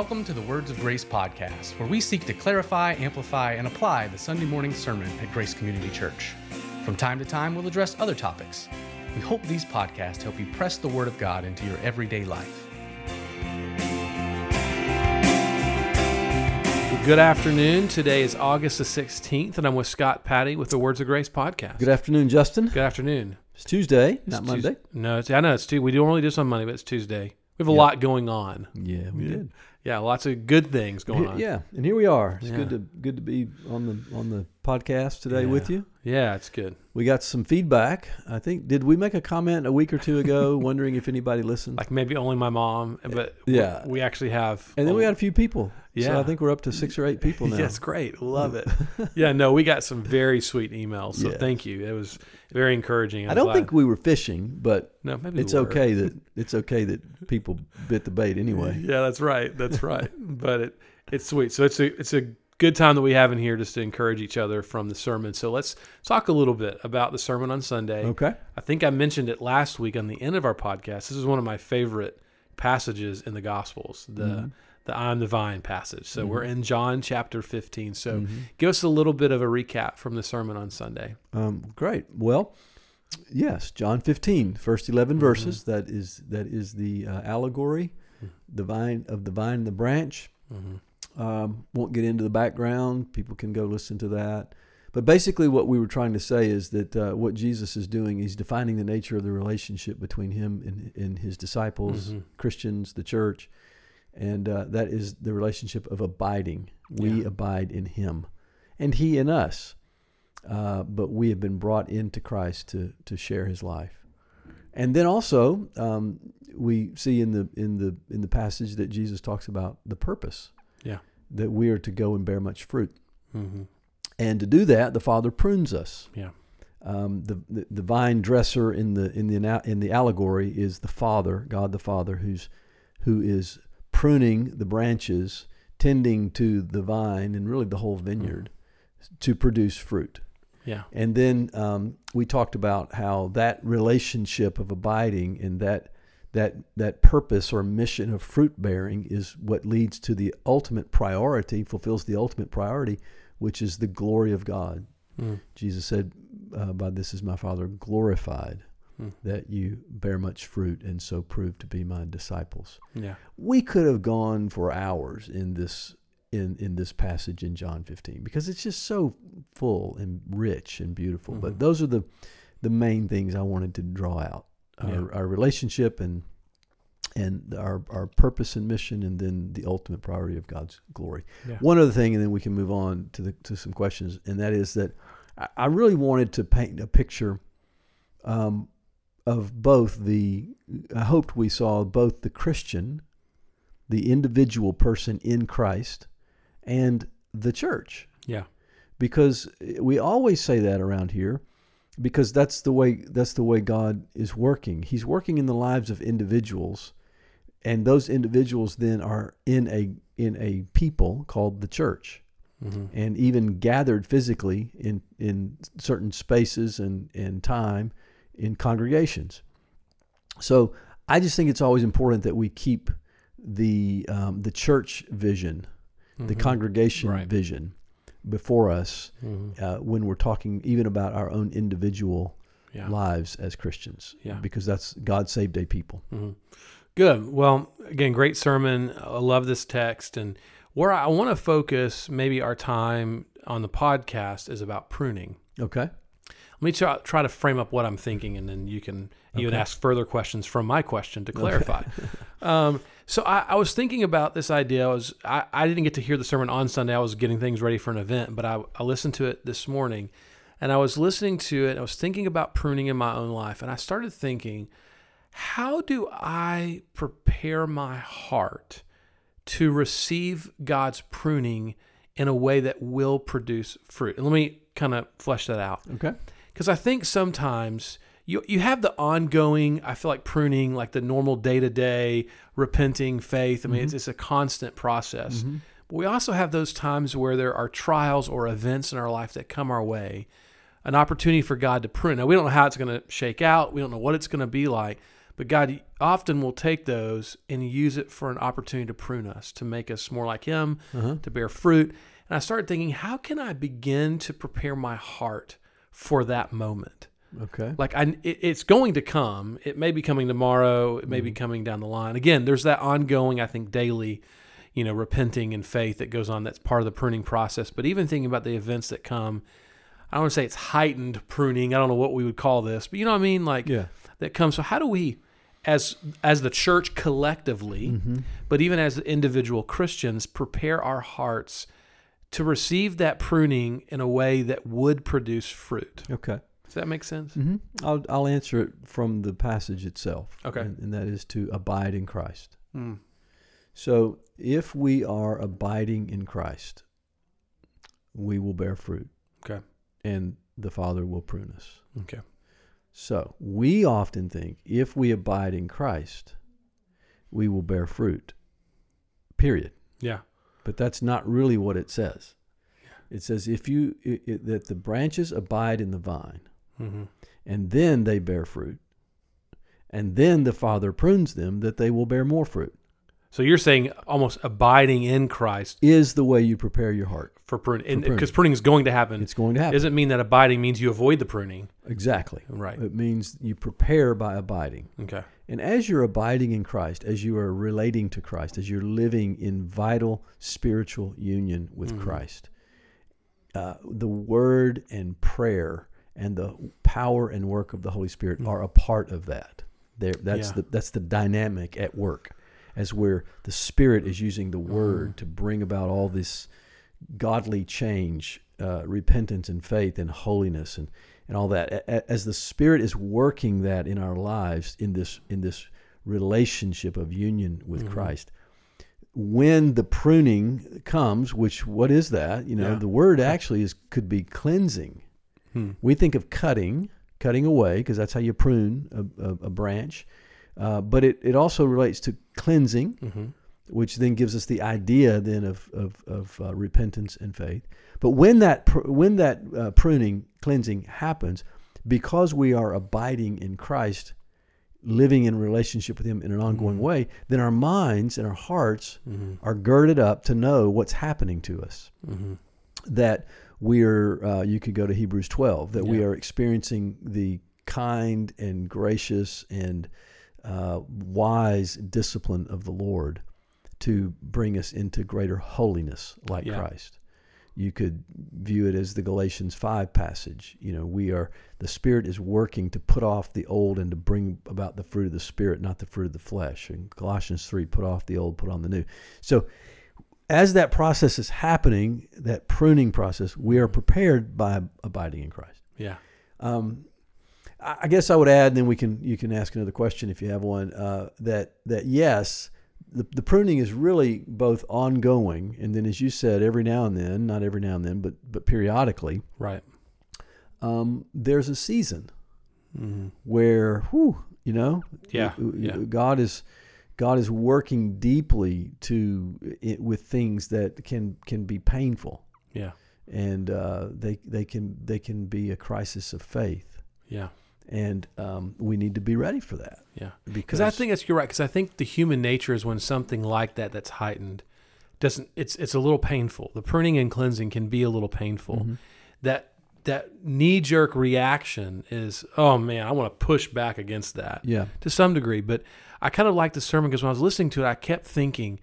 welcome to the Words of Grace podcast, where we seek to clarify, amplify, and apply the Sunday morning sermon at Grace Community Church. From time to time, we'll address other topics. We hope these podcasts help you press the Word of God into your everyday life. Good afternoon. Today is August the 16th, and I'm with Scott Patty with the Words of Grace podcast. Good afternoon, Justin. Good afternoon. It's Tuesday, not It's Monday. Tues- no, it's, I know it's Tuesday. We normally do this on Monday, but it's Tuesday. We have a Yeah. lot going on. Yeah, we did. Yeah, lots of good things going on. yeah, and here we are. It's Yeah. good to good to be on the on the podcast today with you. Yeah, it's good. We got some feedback. I think did we make a comment a week or two ago, wondering if anybody listened? Like maybe only my mom, but Yeah. we actually have. and then we had a few people. So Yeah. I think we're up to six or eight people now. That's great. Love it. yeah, no, we got some very sweet emails. So Yeah. thank you. It was very encouraging. I'm I don't glad- think we were fishing, but no, maybe we it's were. okay that it's okay that people bit the bait anyway. Yeah, that's right. That's right. but it it's sweet. So it's a it's a good time that we have in here just to encourage each other from the sermon. So let's talk a little bit about the sermon on Sunday. Okay. I think I mentioned it last week on the end of our podcast. This is one of my favorite passages in the Gospels, the Mm-hmm. The I'm the vine passage. So we're in John chapter 15. So Mm-hmm. give us a little bit of a recap from the sermon on Sunday. Um, great. Well, yes, John 15, first 11 Mm-hmm. verses. That is that is the uh, allegory, the vine of the vine and the branch. Mm-hmm. Um, won't get into the background. People can go listen to that. But basically, what we were trying to say is that uh, what Jesus is doing, he's defining the nature of the relationship between him and, and his disciples, Mhm. Christians, the church. And uh, that is the relationship of abiding. We Yeah. abide in him, and he in us. Uh, but we have been brought into Christ to, to share his life. And then also, um, we see in the, in, the, in the passage that Jesus talks about the purpose Yeah. that we are to go and bear much fruit. Mm-hmm. And to do that, the Father prunes us. Yeah. Um, the, the the vine dresser in the in the in the allegory is the Father, God the Father, who's who is pruning the branches, tending to the vine and really the whole vineyard to produce fruit. Yeah. And then um, we talked about how that relationship of abiding and that that that purpose or mission of fruit bearing is what leads to the ultimate priority, fulfills the ultimate priority, which is the glory of God. Mm. Jesus said, uh, "By this is my Father glorified, Mm. that you bear much fruit, and so prove to be my disciples." Yeah. We could have gone for hours in this in in this passage in John 15 because it's just so full and rich and beautiful. Mhm. But those are the the main things I wanted to draw out: our, Yeah. our relationship and and our our purpose and mission, and then the ultimate priority of God's glory. Yeah. One other thing, and then we can move on to the to some questions, and that is that I, I really wanted to paint a picture um, of both the. I hoped we saw both the Christian, the individual person in Christ, and the church, Yeah. because we always say that around here, because that's the way that's the way God is working. He's working in the lives of individuals, and those individuals then are in a in a people called the church Mm-hmm. and even gathered physically in, in certain spaces and, and time in congregations. So I just think it's always important that we keep the um, the church vision, the congregation Mm-hmm. Right. vision before us Mm-hmm. uh, when we're talking even about our own individual Yeah. lives as Christians. Yeah. Because that's God saved a people. hmm Good. Well, again, great sermon. I love this text. And where I want to focus maybe our time on the podcast is about pruning. Okay. Let me try, try to frame up what I'm thinking, and then you can even Okay. ask further questions from my question to clarify. um, so I, I was thinking about this idea. I was I, I didn't get to hear the sermon on Sunday. I was getting things ready for an event, but I, I listened to it this morning, and I was listening to it. I was thinking about pruning in my own life, and I started thinking, how do I prepare my heart to receive God's pruning in a way that will produce fruit? And let me kind of flesh that out Okay. Because I think sometimes you you have the ongoing. I feel like pruning, like the normal day to day repenting faith. I mean, it's, it's a constant process. But we also have those times where there are trials or events in our life that come our way, an opportunity for God to prune. Now we don't know how it's going to shake out. We don't know what it's going to be like. But God often will take those and use it for an opportunity to prune us, to make us more like Him, Uh-huh. to bear fruit. And I started thinking, how can I begin to prepare my heart for that moment? Okay. Like I, it, it's going to come. It may be coming tomorrow. It may be coming down the line. Again, there's that ongoing, I think, daily, you know, repenting and faith that goes on. That's part of the pruning process. But even thinking about the events that come, I don't want to say it's heightened pruning. I don't know what we would call this, but you know what I mean. Like Yeah. that comes. So how do we, as as the church collectively, Mm-hmm. but even as individual Christians, prepare our hearts to receive that pruning in a way that would produce fruit? Okay. Does that make sense? hmm I'll I'll answer it from the passage itself. Okay. And, and that is to abide in Christ. Mm. So if we are abiding in Christ, we will bear fruit. Okay. And the Father will prune us. Okay. So we often think if we abide in Christ, we will bear fruit. Period. Yeah. But that's not really what it says. It says if you it, it, that the branches abide in the vine, Mm-hmm. and then they bear fruit, and then the Father prunes them that they will bear more fruit. So you're saying almost abiding in Christ Is the way you prepare your heart. for pruning, For pruning. because pruning is going to happen. It's going to happen. Doesn't mean that abiding means you avoid the pruning. exactly. Right. It means you prepare by abiding. Okay. And as you're abiding in Christ, as you are relating to Christ, as you're living in vital spiritual union with Mhm. Christ, uh, the word and prayer and the power and work of the Holy Spirit Mhm. are a part of that. There, that's Yeah. the that's the dynamic at work, as where the Spirit is using the Word Mhm. to bring about all this godly change, uh, repentance and faith and holiness and and all that. As the Spirit is working that in our lives in this in this relationship of union with Mhm. Christ, when the pruning comes, which what is that? You know, Yeah. the word actually is could be cleansing. Hmm. We think of cutting, cutting away, because that's how you prune a, a, a branch. Uh, but it, it also relates to cleansing, Mm-hmm. which then gives us the idea then of, of, of uh, repentance and faith. But when that pr- when that uh, pruning cleansing happens, because we are abiding in Christ, living in relationship with Him in an ongoing Mhm. way, then our minds and our hearts Mm-hmm. are girded up to know what's happening to us Mm-hmm. that we're uh, you could go to hebrews 12 that we are experiencing the kind and gracious and uh, wise discipline of the lord to bring us into greater holiness like Yeah. christ you could view it as the galatians 5 passage you know we are the spirit is working to put off the old and to bring about the fruit of the spirit not the fruit of the flesh and colossians 3 put off the old put on the new so as that process is happening, that pruning process, we are prepared by abiding in Christ. Yeah. Um, I guess I would add, and then we can you can ask another question if you have one. Uh, that that yes, the, the pruning is really both ongoing, and then as you said, every now and then, not every now and then, but but periodically, Right. um, there's a season Mm-hmm. where, whew, you know, Yeah, yeah. God is God is working deeply to it, with things that can can be painful, Yeah. and uh, they they can they can be a crisis of faith, Yeah. And um, we need to be ready for that. Yeah. Because I think that's you're right. Because I think the human nature is when something like that that's heightened doesn't. It's it's a little painful. The pruning and cleansing can be a little painful. Mhm. That that knee jerk reaction is oh man, I want to push back against that yeah, to some degree. But I kind of like the sermon because when I was listening to it, I kept thinking.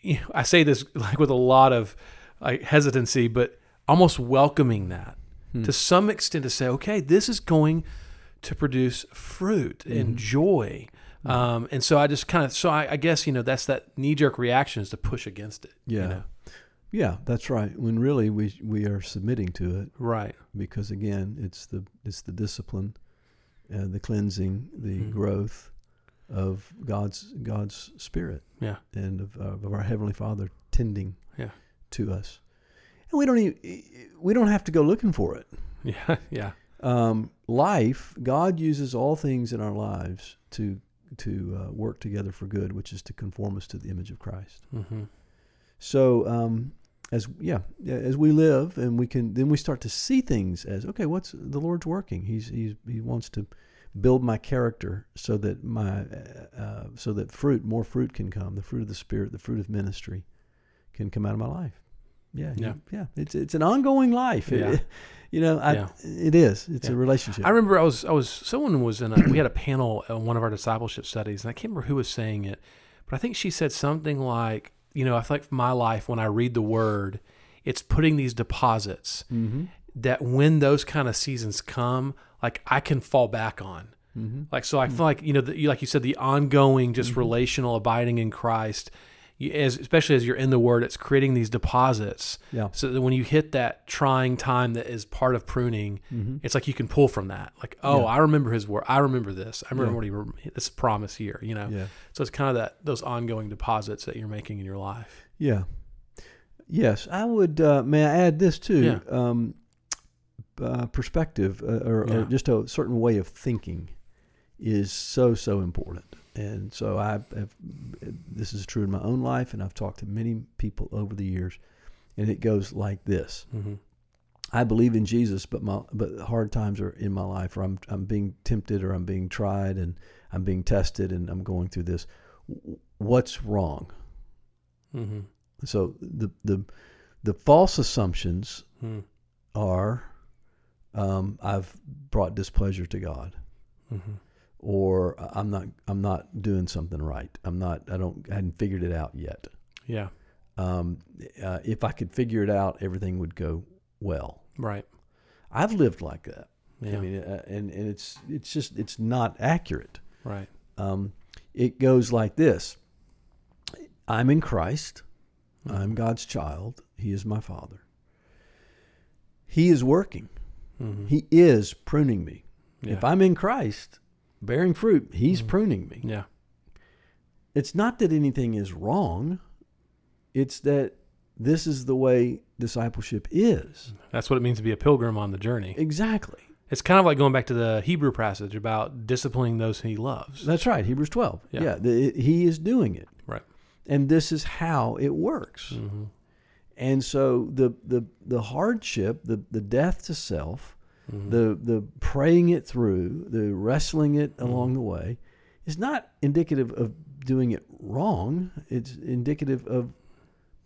You know, I say this like with a lot of like hesitancy, but almost welcoming that Hmm. to some extent to say, okay, this is going to produce fruit and Mhm. joy. Mhm. Um, and so I just kind of, so I, I guess, you know, that's that knee jerk reaction is to push against it. you Yeah. know? yeah, that's right. When really we we are submitting to it Right. because again, it's the it's the discipline, uh, the cleansing, the Mhm. growth of God's God's spirit. Yeah. and of, of our heavenly Father tending Yeah. to us. And we don't even, we don't have to go looking for it. Yeah. Yeah. Um, life, God uses all things in our lives to to uh, work together for good, which is to conform us to the image of Christ. hmm So um, as yeah, yeah, as we live, and we can then we start to see things as okay, what's the Lord's working? He's he's he wants to build my character so that my uh, so that fruit, more fruit can come, the fruit of the spirit, the fruit of ministry, can come out of my life. Yeah, Yeah. yeah. It's it's an ongoing life. It- Yeah. you know, I, Yeah. it is. It's a relationship. I remember I was I was someone was in a we had a panel on one of our discipleship studies and I can't remember who was saying it, but I think she said something like, you know, I feel like for my life when I read the word, it's putting these deposits mm-hmm. that when those kind of seasons come, like I can fall back on. Mm-hmm. Like so, I feel like you know, the, like you said, the ongoing, just relational, abiding in Christ, you, as especially as you're in the Word, it's creating these deposits. Yeah. So that when you hit that trying time that is part of pruning, Mm-hmm. it's like you can pull from that. Like, oh, Yeah. I remember His word. I remember this. I remember Yeah. what He rem- this promise here. You know. Yeah. So it's kind of that those ongoing deposits that you're making in your life. Yeah. Yes, I would. Uh, may I add this too? Yeah. Um, uh, perspective, uh, or, Yeah. or just a certain way of thinking, is so so important. And so I have. This is true in my own life, and I've talked to many people over the years, and it goes like this. Mm-hmm. I believe in Jesus, but my but hard times are in my life, or I'm I'm being tempted, or I'm being tried, and I'm being tested, and I'm going through this. What's wrong? Mm-hmm. So the the the false assumptions Mm-hmm. are um, I've brought displeasure to God, Mm-hmm. Or I'm not I'm not doing something right. I'm not I don't I hadn't figured it out yet. Yeah. Um, uh, if I could figure it out, everything would go well. Right. I've lived like that. Yeah. I mean, uh, and and it's it's just it's not accurate. right. Um, it goes like this: I'm in Christ. Mm-hmm. I'm God's child. He is my Father. He is working. Mm-hmm. He is pruning me. Yeah. If I'm in Christ, bearing fruit, He's pruning me. yeah. It's not that anything is wrong. It's that this is the way discipleship is. That's what it means to be a pilgrim on the journey. Exactly. It's kind of like going back to the Hebrew passage about disciplining those he loves. That's right. Hebrews 12. Yeah. Yeah. the, he is doing it. Right. And this is how it works. Mm-hmm. And so the the the hardship, the the death to self, Mm-hmm. the the praying it through, the wrestling it Mm-hmm. along the way, is not indicative of doing it wrong. It's indicative of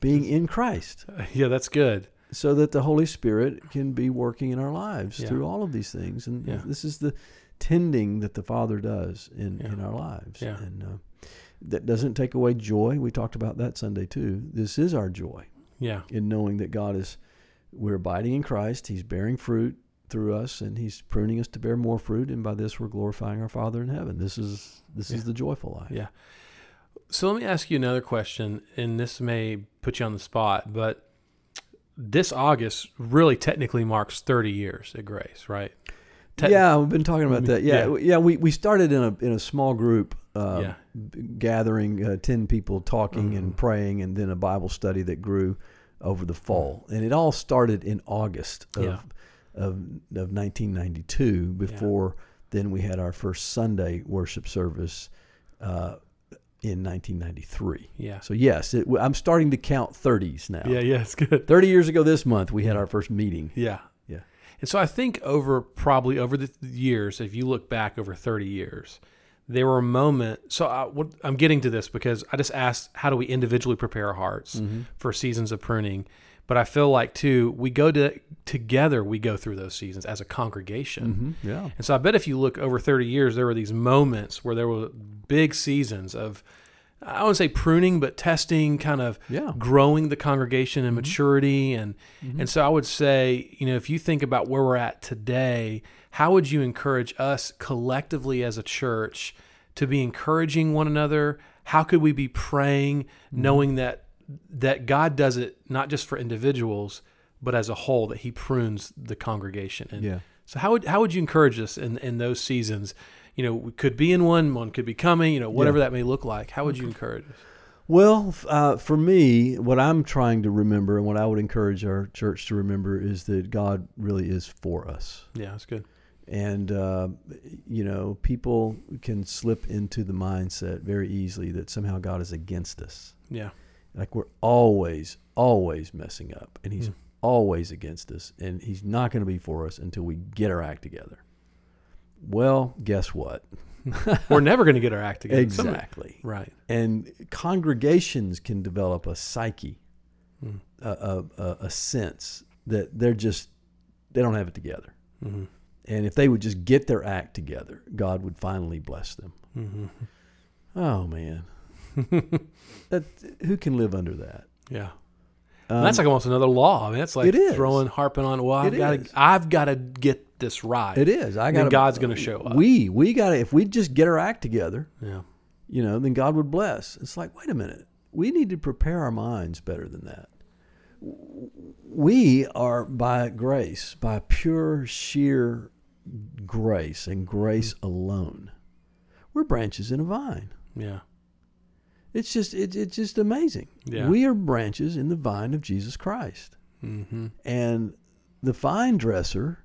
being in Christ, Yeah, that's good. so that the Holy Spirit can be working in our lives Yeah. through all of these things. And Yeah. this is the tending that the Father does in Yeah. in our lives. Yeah. And uh, that doesn't take away joy. We talked about that Sunday too. This is our joy Yeah. in knowing that God is we're abiding in Christ, He's bearing fruit through us, and He's pruning us to bear more fruit, and by this we're glorifying our Father in heaven. This is this is the joyful life. Yeah. So let me ask you another question, and this may put you on the spot, but this August really technically marks 30 years at Grace, right? Yeah, we've been talking about that. Yeah, Yeah. yeah. We, we started in a in a small group, uh, Yeah. gathering uh, ten people talking Mhm. and praying, and then a Bible study that grew over the fall, and it all started in August of Yeah. Of, of 1992. Before then, we had our first Sunday worship service uh, in 1993. Yeah. So yes, it, I'm starting to count 30s now. Yeah, yeah, it's good. 30 years ago this month, we had our first meeting. Yeah. Yeah. And so I think over probably over the years, if you look back over 30 years, there were moments. So I, what, I'm getting to this because I just asked, how do we individually prepare our hearts for seasons of pruning? But I feel like too, we go to together. We go through those seasons as a congregation. Mm-hmm. Yeah. And so I bet if you look over 30 years, there were these moments where there were big seasons of, I wouldn't say pruning, but testing, kind of Yeah. growing the congregation and mm-hmm. maturity. And, mm-hmm. and so I would say, you know, if you think about where we're at today, how would you encourage us collectively as a church to be encouraging one another? How could we be praying, mm-hmm. knowing that that God does it not just for individuals, but as a whole, that He prunes the congregation? And Yeah. so how would how would you encourage us in in those seasons? You know, we could be in one, one could be coming. You know, whatever that may look like. How would you encourage us? Well, uh, for me, what I'm trying to remember and what I would encourage our church to remember is that God really is for us. Yeah, that's good. And, uh, you know, people can slip into the mindset very easily that somehow God is against us. Yeah, Like we're always, always messing up, and He's Hmm. always against us, and He's not going to be for us until we get our act together. Well, guess what? We're never going to get our act together. Exactly. right. And congregations can develop a psyche, Mm. a, a, a, a sense that they're just, they don't have it together. hmm And if they would just get their act together, God would finally bless them. hmm Oh, man. That, who can live under that? Yeah. Um, that's like almost another law. I mean, it's like It is. throwing, harping on. Well, I've got to, I've got to get this right. it is. I got God's gonna show up. We we got to if we just get our act together, Yeah. you know, then God would bless. It's like, wait a minute. We need to prepare our minds better than that. We are by grace, by pure, sheer grace and grace Mm-hmm. alone. We're branches in a vine. Yeah. It's just it, it's just amazing. Yeah. We are branches in the vine of Jesus Christ. hmm And the vine dresser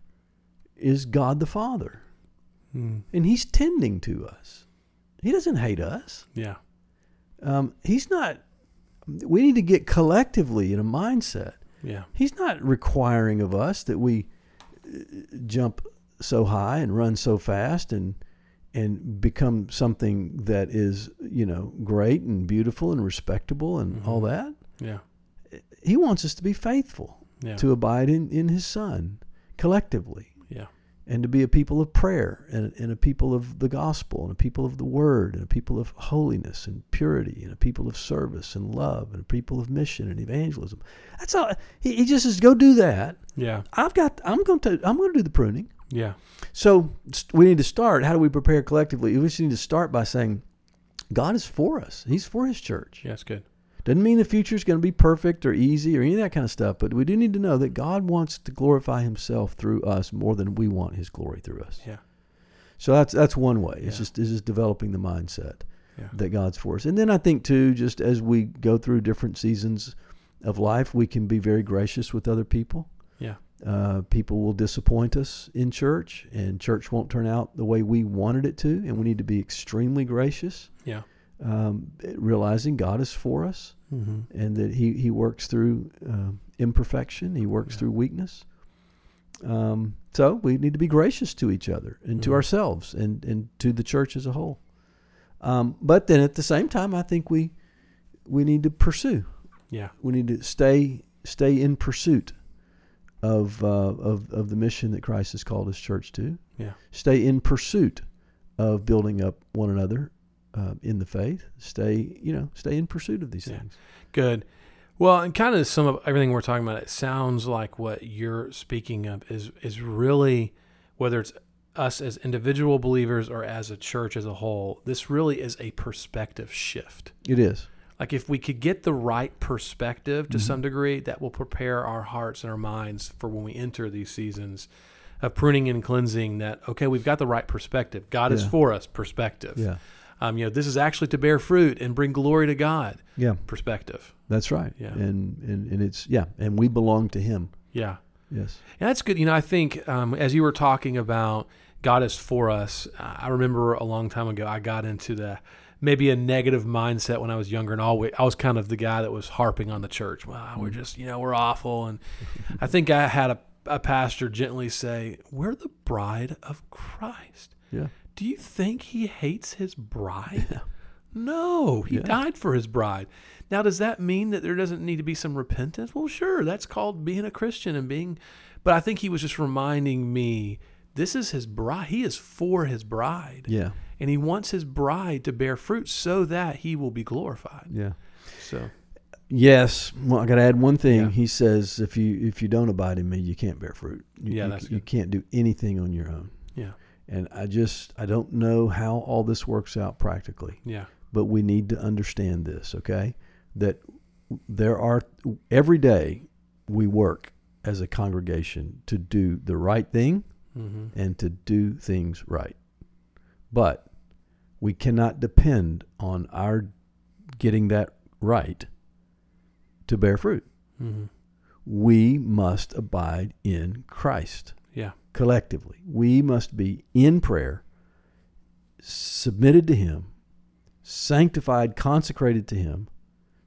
is God the Father. Mm. And he's tending to us. He doesn't hate us. Yeah. Um, he's not we need to get collectively in a mindset. Yeah. He's not requiring of us that we uh, jump so high and run so fast and and become something that is, you know, great and beautiful and respectable and all Mhm. that. Yeah. He wants us to be faithful, Yeah. to abide in, in his son collectively Yeah. and to be a people of prayer and, and a people of the gospel and a people of the word and a people of holiness and purity and a people of service and love and a people of mission and evangelism. That's all. He, he just says, go do that. Yeah. I've got. I'm going to. I'm going to do the pruning. Yeah. So we need to start. How do we prepare collectively? We just need to start by saying, God is for us. He's for His church. Yeah. It's good. Doesn't mean the future is going to be perfect or easy or any of that kind of stuff, but we do need to know that God wants to glorify Himself through us more than we want His glory through us. Yeah. So that's that's one way. It's Yeah. just it's just developing the mindset Yeah. that God's for us. And then I think too, just as we go through different seasons of life, we can be very gracious with other people. Uh, people will disappoint us in church, and church won't turn out the way we wanted it to, and we need to be extremely gracious, Yeah. um, realizing God is for us Mm-hmm. and that He He works through um imperfection, He works Yeah. through weakness. Um, so we need to be gracious to each other and to Mhm. ourselves and and to the church as a whole. Um, but then at the same time, I think we we need to pursue. Yeah. We need to stay stay in pursuit of uh, of of the mission that Christ has called His church to. Yeah. Stay in pursuit of building up one another uh, in the faith. Stay you know stay in pursuit of these Yeah. things. Good. Well, and kind of some of everything we're talking about, it sounds like what you're speaking of is is really whether it's us as individual believers or as a church as a whole, this really is a perspective shift. It is. Like if we could get the right perspective to Mhm. some degree, that will prepare our hearts and our minds for when we enter these seasons of pruning and cleansing. That okay, we've got the right perspective. God is for us. Perspective. Yeah. Um, you know, this is actually to bear fruit and bring glory to God. Yeah. Perspective. That's right. Yeah. And, and and it's yeah, and we belong to him. Yeah. Yes. Yeah, that's good. You know, I think um, as you were talking about God is for us, I remember a long time ago I got into the maybe a negative mindset when I was younger, and always I was kind of the guy that was harping on the church. Well, we're mm-hmm. just you know we're awful, and I think I had a, a pastor gently say, "We're the bride of Christ." Yeah. Do you think he hates his bride? No, he Yeah. died for his bride. Now, does that mean that there doesn't need to be some repentance? Well, sure, that's called being a Christian and being. But I think he was just reminding me this is his bride. He is for his bride. Yeah. And he wants his bride to bear fruit so that he will be glorified. Yeah. So, Yes. Well, I got to add one thing. Yeah. He says, if you if you don't abide in me, you can't bear fruit. You, Yeah, you, that's you can't do anything on your own. yeah, And I just I don't know how all this works out practically, yeah, but we need to understand this. Okay, that there are every day we work as a congregation to do the right thing hmm and to do things right. But we cannot depend on our getting that right to bear fruit. hmm We must abide in Christ yeah, collectively. We must be in prayer, submitted to Him, sanctified, consecrated to Him,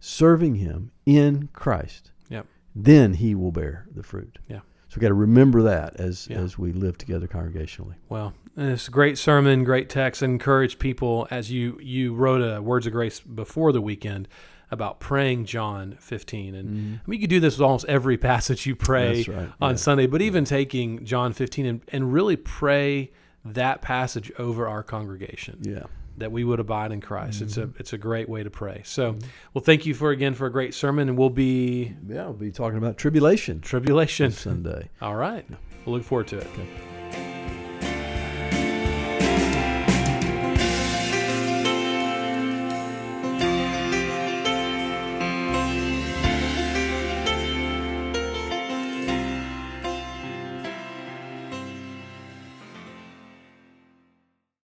serving Him in Christ. Yep. Then He will bear the fruit. Yeah. So we got to remember that as Yeah. as we live together congregationally. Well, It's a great sermon, great text. Encourage people as you you wrote a words of grace before the weekend about praying John 15, and Mhm. I mean you could do this with almost every passage you pray right. on yeah. Sunday, but even taking John 15 and, and really pray that passage over our congregation Yeah. That we would abide in Christ. It's Mm-hmm. a it's a great way to pray. So, well, thank you for again for a great sermon, and we'll be Yeah, we'll be talking about tribulation tribulation. Sunday. All right, we'll look forward to it. Okay.